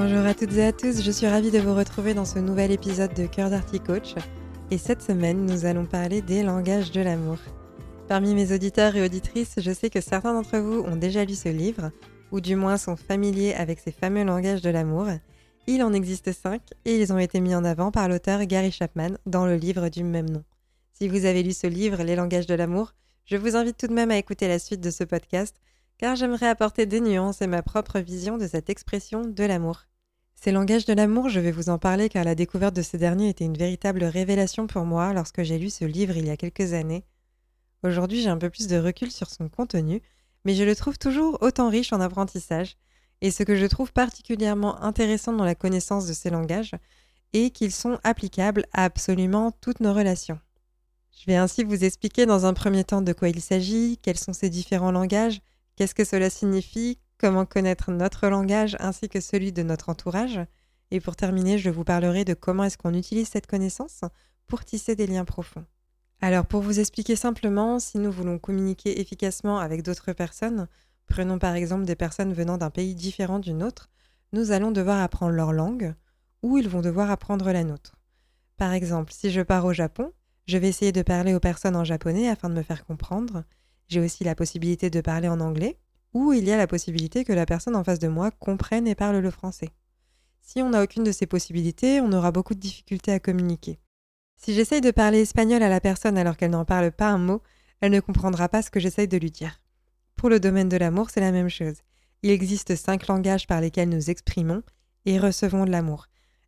Bonjour à toutes et à tous, je suis ravie de vous retrouver dans ce nouvel épisode de Cœur d'Arty Coach. Et cette semaine, nous allons parler des langages de l'amour. Parmi mes auditeurs et auditrices, je sais que certains d'entre vous ont déjà lu ce livre, ou du moins sont familiers avec ces fameux langages de l'amour. Il en existe cinq et ils ont été mis en avant par l'auteur Gary Chapman dans le livre du même nom. Si vous avez lu ce livre, Les langages de l'amour, je vous invite tout de même à écouter la suite de ce podcast, car j'aimerais apporter des nuances et ma propre vision de cette expression de l'amour. Ces langages de l'amour, je vais vous en parler car la découverte de ces derniers était une véritable révélation pour moi lorsque j'ai lu ce livre il y a quelques années. Aujourd'hui, j'ai un peu plus de recul sur son contenu, mais je le trouve toujours autant riche en apprentissage, et ce que je trouve particulièrement intéressant dans la connaissance de ces langages est qu'ils sont applicables à absolument toutes nos relations. Je vais ainsi vous expliquer dans un premier temps de quoi il s'agit, quels sont ces différents langages, qu'est-ce que cela signifie, comment connaître notre langage ainsi que celui de notre entourage. Et pour terminer, je vous parlerai de comment est-ce qu'on utilise cette connaissance pour tisser des liens profonds. Alors pour vous expliquer simplement, si nous voulons communiquer efficacement avec d'autres personnes, prenons par exemple des personnes venant d'un pays différent du nôtre, nous allons devoir apprendre leur langue ou ils vont devoir apprendre la nôtre. Par exemple, si je pars au Japon, je vais essayer de parler aux personnes en japonais afin de me faire comprendre. J'ai aussi la possibilité de parler en anglais ou il y a la possibilité que la personne en face de moi comprenne et parle le français. Si on n'a aucune de ces possibilités, on aura beaucoup de difficultés à communiquer. Si j'essaye de parler espagnol à la personne alors qu'elle n'en parle pas un mot, elle ne comprendra pas ce que j'essaye de lui dire. Pour le domaine de l'amour, c'est la même chose. Il existe cinq langages par lesquels nous exprimons et recevons de l'amour.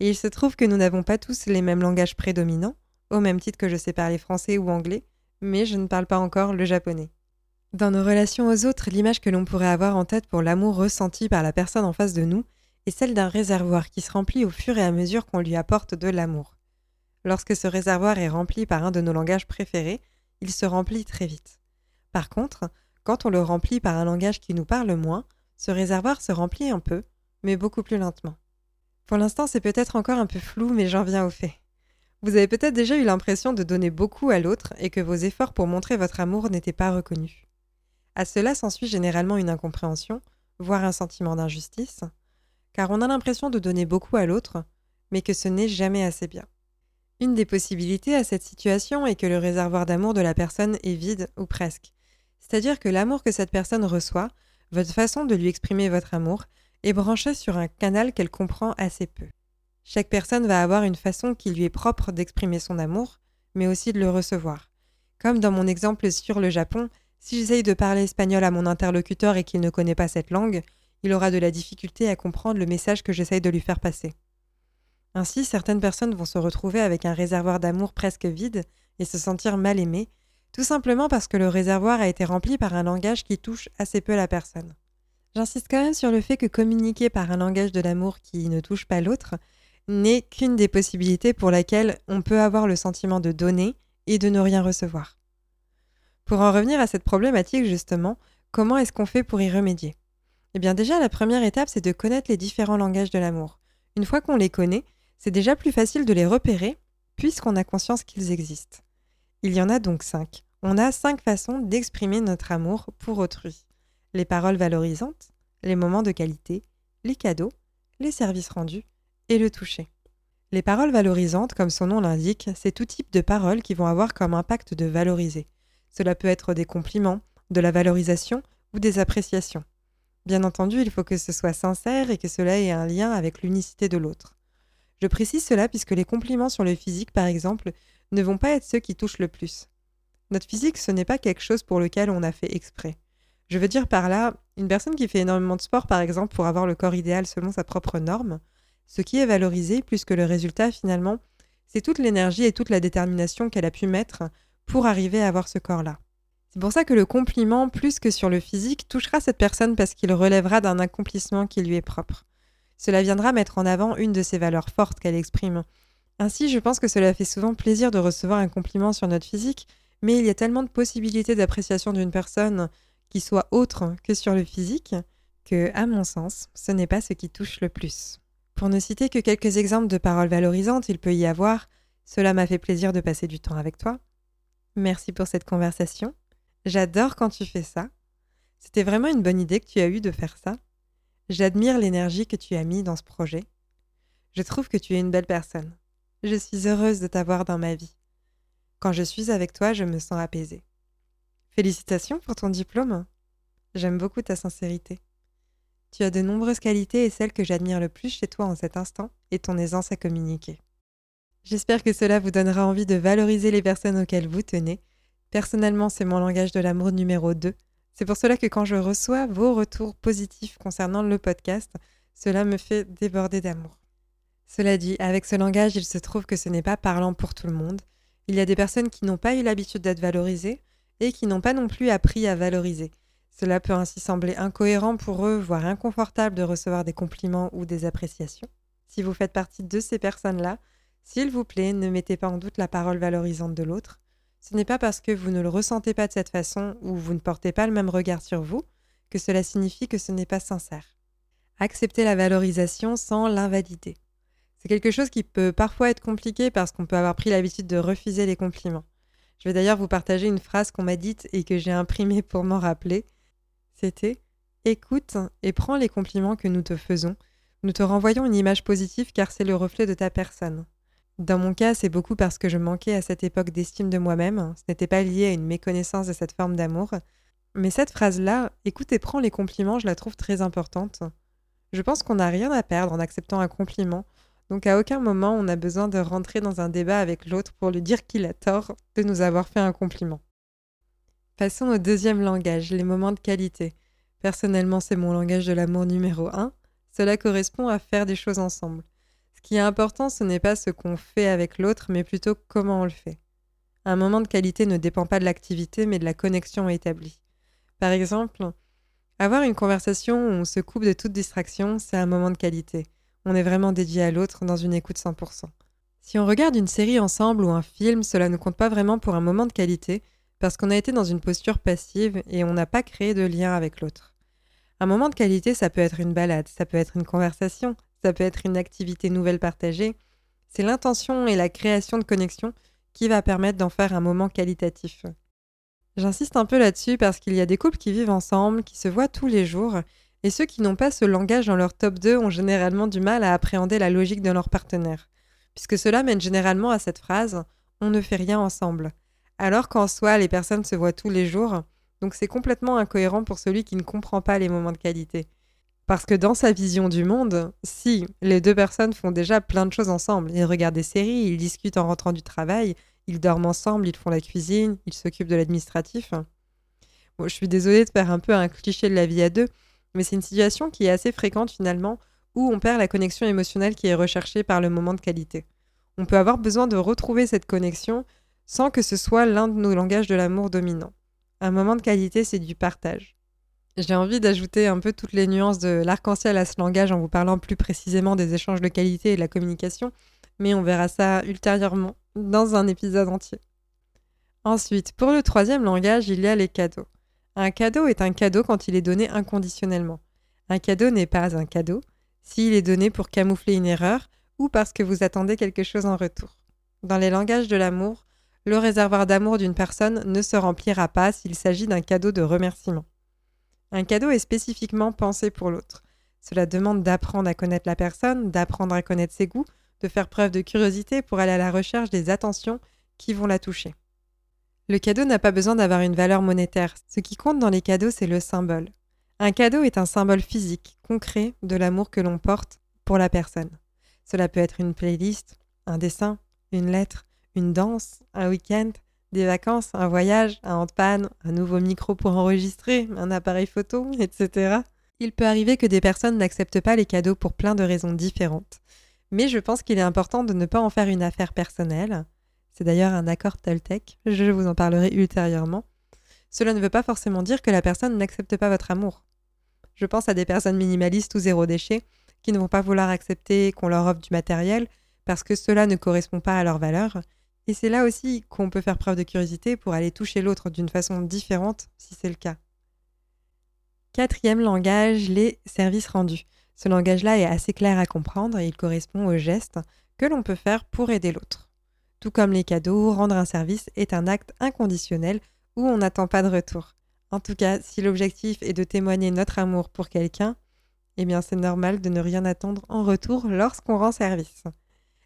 Et il se trouve que nous n'avons pas tous les mêmes langages prédominants, au même titre que je sais parler français ou anglais, mais je ne parle pas encore le japonais. Dans nos relations aux autres, l'image que l'on pourrait avoir en tête pour l'amour ressenti par la personne en face de nous est celle d'un réservoir qui se remplit au fur et à mesure qu'on lui apporte de l'amour. Lorsque ce réservoir est rempli par un de nos langages préférés, il se remplit très vite. Par contre, quand on le remplit par un langage qui nous parle moins, ce réservoir se remplit un peu, mais beaucoup plus lentement. Pour l'instant, c'est peut-être encore un peu flou, mais j'en viens au fait. Vous avez peut-être déjà eu l'impression de donner beaucoup à l'autre et que vos efforts pour montrer votre amour n'étaient pas reconnus. À cela s'ensuit généralement une incompréhension, voire un sentiment d'injustice, car on a l'impression de donner beaucoup à l'autre, mais que ce n'est jamais assez bien. Une des possibilités à cette situation est que le réservoir d'amour de la personne est vide ou presque, c'est-à-dire que l'amour que cette personne reçoit, votre façon de lui exprimer votre amour, est branché sur un canal qu'elle comprend assez peu. Chaque personne va avoir une façon qui lui est propre d'exprimer son amour, mais aussi de le recevoir. Comme dans mon exemple sur le Japon, si j'essaye de parler espagnol à mon interlocuteur et qu'il ne connaît pas cette langue, il aura de la difficulté à comprendre le message que j'essaye de lui faire passer. Ainsi, certaines personnes vont se retrouver avec un réservoir d'amour presque vide et se sentir mal aimées, tout simplement parce que le réservoir a été rempli par un langage qui touche assez peu la personne. J'insiste quand même sur le fait que communiquer par un langage de l'amour qui ne touche pas l'autre n'est qu'une des possibilités pour laquelle on peut avoir le sentiment de donner et de ne rien recevoir. Pour en revenir à cette problématique justement, comment est-ce qu'on fait pour y remédier? Eh bien déjà, la première étape, c'est de connaître les différents langages de l'amour. Une fois qu'on les connaît, c'est déjà plus facile de les repérer puisqu'on a conscience qu'ils existent. Il y en a donc cinq. On a cinq façons d'exprimer notre amour pour autrui. Les paroles valorisantes, les moments de qualité, les cadeaux, les services rendus et le toucher. Les paroles valorisantes, comme son nom l'indique, c'est tout type de paroles qui vont avoir comme impact de valoriser. Cela peut être des compliments, de la valorisation ou des appréciations. Bien entendu, il faut que ce soit sincère et que cela ait un lien avec l'unicité de l'autre. Je précise cela puisque les compliments sur le physique, par exemple, ne vont pas être ceux qui touchent le plus. Notre physique, ce n'est pas quelque chose pour lequel on a fait exprès. Je veux dire par là, une personne qui fait énormément de sport, par exemple, pour avoir le corps idéal selon sa propre norme, ce qui est valorisé, plus que le résultat, finalement, c'est toute l'énergie et toute la détermination qu'elle a pu mettre pour arriver à avoir ce corps-là. C'est pour ça que le compliment, plus que sur le physique, touchera cette personne parce qu'il relèvera d'un accomplissement qui lui est propre. Cela viendra mettre en avant une de ses valeurs fortes qu'elle exprime. Ainsi, je pense que cela fait souvent plaisir de recevoir un compliment sur notre physique, mais il y a tellement de possibilités d'appréciation d'une personne qui soit autre que sur le physique que, à mon sens, ce n'est pas ce qui touche le plus. Pour ne citer que quelques exemples de paroles valorisantes, il peut y avoir Cela m'a fait plaisir de passer du temps avec toi. Merci pour cette conversation. J'adore quand tu fais ça. C'était vraiment une bonne idée que tu as eue de faire ça. J'admire l'énergie que tu as mis dans ce projet. Je trouve que tu es une belle personne. Je suis heureuse de t'avoir dans ma vie. Quand je suis avec toi, je me sens apaisée. Félicitations pour ton diplôme. J'aime beaucoup ta sincérité. Tu as de nombreuses qualités et celle que j'admire le plus chez toi en cet instant est ton aisance à communiquer. J'espère que cela vous donnera envie de valoriser les personnes auxquelles vous tenez. Personnellement, c'est mon langage de l'amour numéro 2. C'est pour cela que quand je reçois vos retours positifs concernant le podcast, cela me fait déborder d'amour. Cela dit, avec ce langage, il se trouve que ce n'est pas parlant pour tout le monde. Il y a des personnes qui n'ont pas eu l'habitude d'être valorisées et qui n'ont pas non plus appris à valoriser. Cela peut ainsi sembler incohérent pour eux, voire inconfortable de recevoir des compliments ou des appréciations. Si vous faites partie de ces personnes-là, s'il vous plaît, ne mettez pas en doute la parole valorisante de l'autre. Ce n'est pas parce que vous ne le ressentez pas de cette façon ou vous ne portez pas le même regard sur vous que cela signifie que ce n'est pas sincère. Acceptez la valorisation sans l'invalider. C'est quelque chose qui peut parfois être compliqué parce qu'on peut avoir pris l'habitude de refuser les compliments. Je vais d'ailleurs vous partager une phrase qu'on m'a dite et que j'ai imprimée pour m'en rappeler. C'était Écoute et prends les compliments que nous te faisons. Nous te renvoyons une image positive car c'est le reflet de ta personne. Dans mon cas, c'est beaucoup parce que je manquais à cette époque d'estime de moi-même. Ce n'était pas lié à une méconnaissance de cette forme d'amour. Mais cette phrase-là, écoute et prends les compliments, je la trouve très importante. Je pense qu'on n'a rien à perdre en acceptant un compliment. Donc à aucun moment on a besoin de rentrer dans un débat avec l'autre pour lui dire qu'il a tort de nous avoir fait un compliment. Passons au deuxième langage, les moments de qualité. Personnellement, c'est mon langage de l'amour numéro un. Cela correspond à faire des choses ensemble. Ce qui est important, ce n'est pas ce qu'on fait avec l'autre, mais plutôt comment on le fait. Un moment de qualité ne dépend pas de l'activité, mais de la connexion établie. Par exemple, avoir une conversation où on se coupe de toute distraction, c'est un moment de qualité. On est vraiment dédié à l'autre dans une écoute 100%. Si on regarde une série ensemble ou un film, cela ne compte pas vraiment pour un moment de qualité, parce qu'on a été dans une posture passive et on n'a pas créé de lien avec l'autre. Un moment de qualité, ça peut être une balade, ça peut être une conversation, ça peut être une activité nouvelle partagée. C'est l'intention et la création de connexion qui va permettre d'en faire un moment qualitatif. J'insiste un peu là-dessus parce qu'il y a des couples qui vivent ensemble, qui se voient tous les jours, et ceux qui n'ont pas ce langage dans leur top 2 ont généralement du mal à appréhender la logique de leur partenaire, puisque cela mène généralement à cette phrase on ne fait rien ensemble alors qu'en soi, les personnes se voient tous les jours, donc c'est complètement incohérent pour celui qui ne comprend pas les moments de qualité. Parce que dans sa vision du monde, si les deux personnes font déjà plein de choses ensemble, ils regardent des séries, ils discutent en rentrant du travail, ils dorment ensemble, ils font la cuisine, ils s'occupent de l'administratif. Je suis désolée de faire un peu un cliché de la vie à deux, mais c'est une situation qui est assez fréquente finalement, où on perd la connexion émotionnelle qui est recherchée par le moment de qualité. On peut avoir besoin de retrouver cette connexion sans que ce soit l'un de nos langages de l'amour dominant. Un moment de qualité, c'est du partage. J'ai envie d'ajouter un peu toutes les nuances de l'arc-en-ciel à ce langage en vous parlant plus précisément des échanges de qualité et de la communication, mais on verra ça ultérieurement dans un épisode entier. Ensuite, pour le troisième langage, il y a les cadeaux. Un cadeau est un cadeau quand il est donné inconditionnellement. Un cadeau n'est pas un cadeau s'il est donné pour camoufler une erreur ou parce que vous attendez quelque chose en retour. Dans les langages de l'amour, le réservoir d'amour d'une personne ne se remplira pas s'il s'agit d'un cadeau de remerciement. Un cadeau est spécifiquement pensé pour l'autre. Cela demande d'apprendre à connaître la personne, d'apprendre à connaître ses goûts, de faire preuve de curiosité pour aller à la recherche des attentions qui vont la toucher. Le cadeau n'a pas besoin d'avoir une valeur monétaire. Ce qui compte dans les cadeaux, c'est le symbole. Un cadeau est un symbole physique, concret, de l'amour que l'on porte pour la personne. Cela peut être une playlist, un dessin, une lettre, une danse, un week-end, des vacances, un voyage, un handpan, un nouveau micro pour enregistrer, un appareil photo, etc. Il peut arriver que des personnes n'acceptent pas les cadeaux pour plein de raisons différentes. Mais je pense qu'il est important de ne pas en faire une affaire personnelle. C'est d'ailleurs un accord Toltec, je vous en parlerai ultérieurement. cela ne veut pas forcément dire que la personne n'accepte pas votre amour. Je pense à des personnes minimalistes ou zéro déchet qui ne vont pas vouloir accepter qu'on leur offre du matériel parce que cela ne correspond pas à leurs valeurs. Et c'est là aussi qu'on peut faire preuve de curiosité pour aller toucher l'autre d'une façon différente si c'est le cas. Quatrième langage, les services rendus. Ce langage-là est assez clair à comprendre et il correspond aux gestes que l'on peut faire pour aider l'autre. Tout comme les cadeaux, rendre un service est un acte inconditionnel où on n'attend pas de retour. En tout cas, si l'objectif est de témoigner notre amour pour quelqu'un, eh bien c'est normal de ne rien attendre en retour lorsqu'on rend service.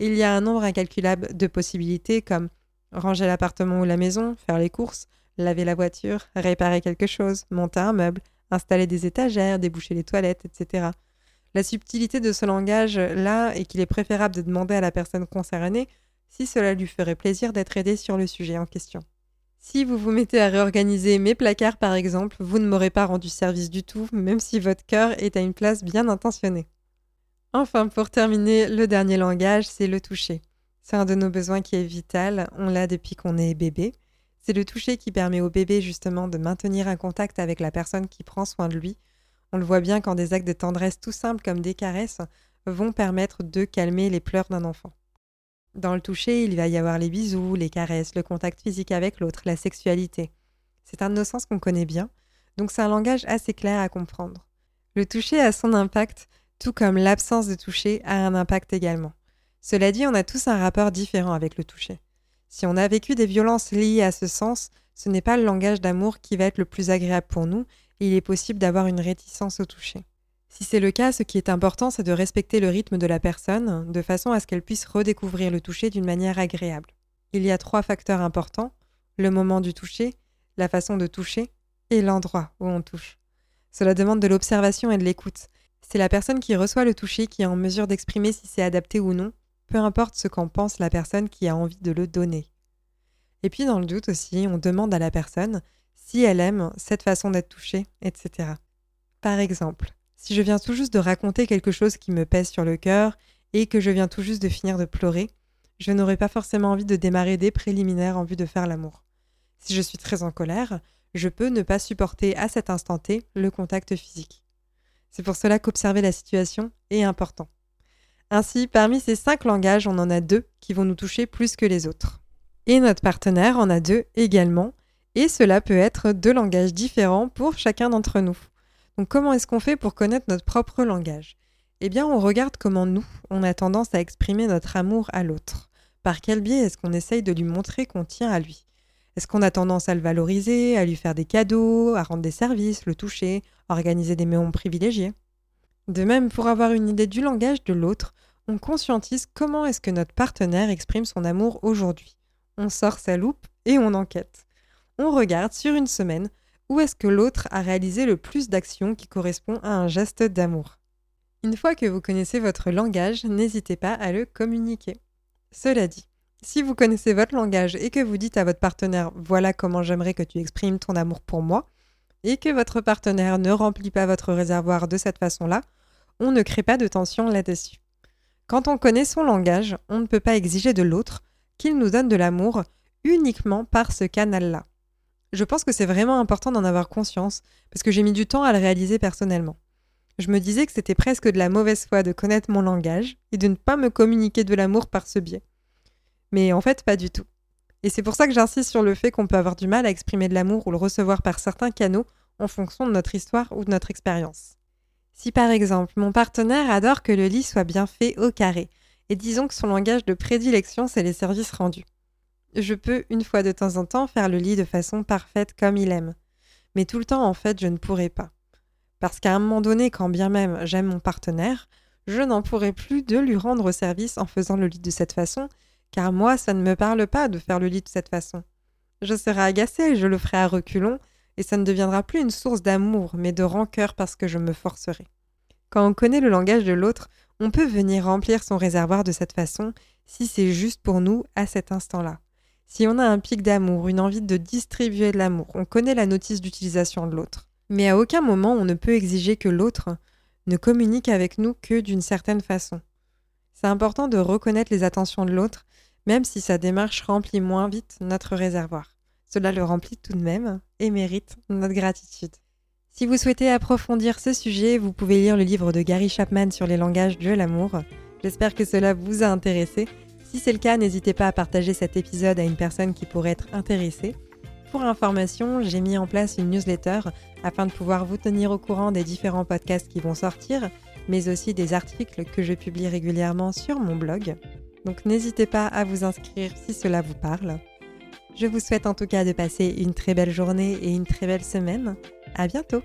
Il y a un nombre incalculable de possibilités comme ranger l'appartement ou la maison, faire les courses, laver la voiture, réparer quelque chose, monter un meuble, installer des étagères, déboucher les toilettes, etc. La subtilité de ce langage-là est qu'il est préférable de demander à la personne concernée si cela lui ferait plaisir d'être aidé sur le sujet en question. Si vous vous mettez à réorganiser mes placards par exemple, vous ne m'aurez pas rendu service du tout, même si votre cœur est à une place bien intentionnée. Enfin, pour terminer, le dernier langage, c'est le toucher. C'est un de nos besoins qui est vital, on l'a depuis qu'on est bébé. C'est le toucher qui permet au bébé justement de maintenir un contact avec la personne qui prend soin de lui. On le voit bien quand des actes de tendresse tout simples comme des caresses vont permettre de calmer les pleurs d'un enfant. Dans le toucher, il va y avoir les bisous, les caresses, le contact physique avec l'autre, la sexualité. C'est un de nos sens qu'on connaît bien, donc c'est un langage assez clair à comprendre. Le toucher a son impact, tout comme l'absence de toucher a un impact également. Cela dit, on a tous un rapport différent avec le toucher. Si on a vécu des violences liées à ce sens, ce n'est pas le langage d'amour qui va être le plus agréable pour nous, et il est possible d'avoir une réticence au toucher. Si c'est le cas, ce qui est important, c'est de respecter le rythme de la personne, de façon à ce qu'elle puisse redécouvrir le toucher d'une manière agréable. Il y a trois facteurs importants, le moment du toucher, la façon de toucher et l'endroit où on touche. Cela demande de l'observation et de l'écoute. C'est la personne qui reçoit le toucher qui est en mesure d'exprimer si c'est adapté ou non, peu importe ce qu'en pense la personne qui a envie de le donner. Et puis dans le doute aussi, on demande à la personne si elle aime cette façon d'être touchée, etc. Par exemple, si je viens tout juste de raconter quelque chose qui me pèse sur le cœur et que je viens tout juste de finir de pleurer, je n'aurai pas forcément envie de démarrer des préliminaires en vue de faire l'amour. Si je suis très en colère, je peux ne pas supporter à cet instant T le contact physique. C'est pour cela qu'observer la situation est important. Ainsi, parmi ces cinq langages, on en a deux qui vont nous toucher plus que les autres. Et notre partenaire en a deux également, et cela peut être deux langages différents pour chacun d'entre nous. Donc comment est-ce qu'on fait pour connaître notre propre langage? Eh bien, on regarde comment nous, on a tendance à exprimer notre amour à l'autre. Par quel biais est-ce qu'on essaye de lui montrer qu'on tient à lui? Est-ce qu'on a tendance à le valoriser, à lui faire des cadeaux, à rendre des services, le toucher, organiser des moments privilégiés De même, pour avoir une idée du langage de l'autre, on conscientise comment est-ce que notre partenaire exprime son amour aujourd'hui. On sort sa loupe et on enquête. On regarde sur une semaine où est-ce que l'autre a réalisé le plus d'actions qui correspond à un geste d'amour. Une fois que vous connaissez votre langage, n'hésitez pas à le communiquer. Cela dit, si vous connaissez votre langage et que vous dites à votre partenaire voilà comment j'aimerais que tu exprimes ton amour pour moi, et que votre partenaire ne remplit pas votre réservoir de cette façon-là, on ne crée pas de tension là-dessus. Quand on connaît son langage, on ne peut pas exiger de l'autre qu'il nous donne de l'amour uniquement par ce canal-là. Je pense que c'est vraiment important d'en avoir conscience, parce que j'ai mis du temps à le réaliser personnellement. Je me disais que c'était presque de la mauvaise foi de connaître mon langage et de ne pas me communiquer de l'amour par ce biais. Mais en fait, pas du tout. Et c'est pour ça que j'insiste sur le fait qu'on peut avoir du mal à exprimer de l'amour ou le recevoir par certains canaux en fonction de notre histoire ou de notre expérience. Si par exemple mon partenaire adore que le lit soit bien fait au carré, et disons que son langage de prédilection c'est les services rendus je peux, une fois de temps en temps, faire le lit de façon parfaite comme il aime. Mais tout le temps, en fait, je ne pourrai pas. Parce qu'à un moment donné, quand bien même j'aime mon partenaire, je n'en pourrai plus de lui rendre service en faisant le lit de cette façon, car moi, ça ne me parle pas de faire le lit de cette façon. Je serai agacée, je le ferai à reculons, et ça ne deviendra plus une source d'amour, mais de rancœur parce que je me forcerai. Quand on connaît le langage de l'autre, on peut venir remplir son réservoir de cette façon si c'est juste pour nous à cet instant-là. Si on a un pic d'amour, une envie de distribuer de l'amour, on connaît la notice d'utilisation de l'autre. Mais à aucun moment on ne peut exiger que l'autre ne communique avec nous que d'une certaine façon. C'est important de reconnaître les attentions de l'autre, même si sa démarche remplit moins vite notre réservoir. Cela le remplit tout de même, et méritent notre gratitude. Si vous souhaitez approfondir ce sujet, vous pouvez lire le livre de Gary Chapman sur les langages de l'amour. J'espère que cela vous a intéressé. Si c'est le cas, n'hésitez pas à partager cet épisode à une personne qui pourrait être intéressée. Pour information, j'ai mis en place une newsletter afin de pouvoir vous tenir au courant des différents podcasts qui vont sortir, mais aussi des articles que je publie régulièrement sur mon blog. Donc n'hésitez pas à vous inscrire si cela vous parle. Je vous souhaite en tout cas de passer une très belle journée et une très belle semaine. À bientôt!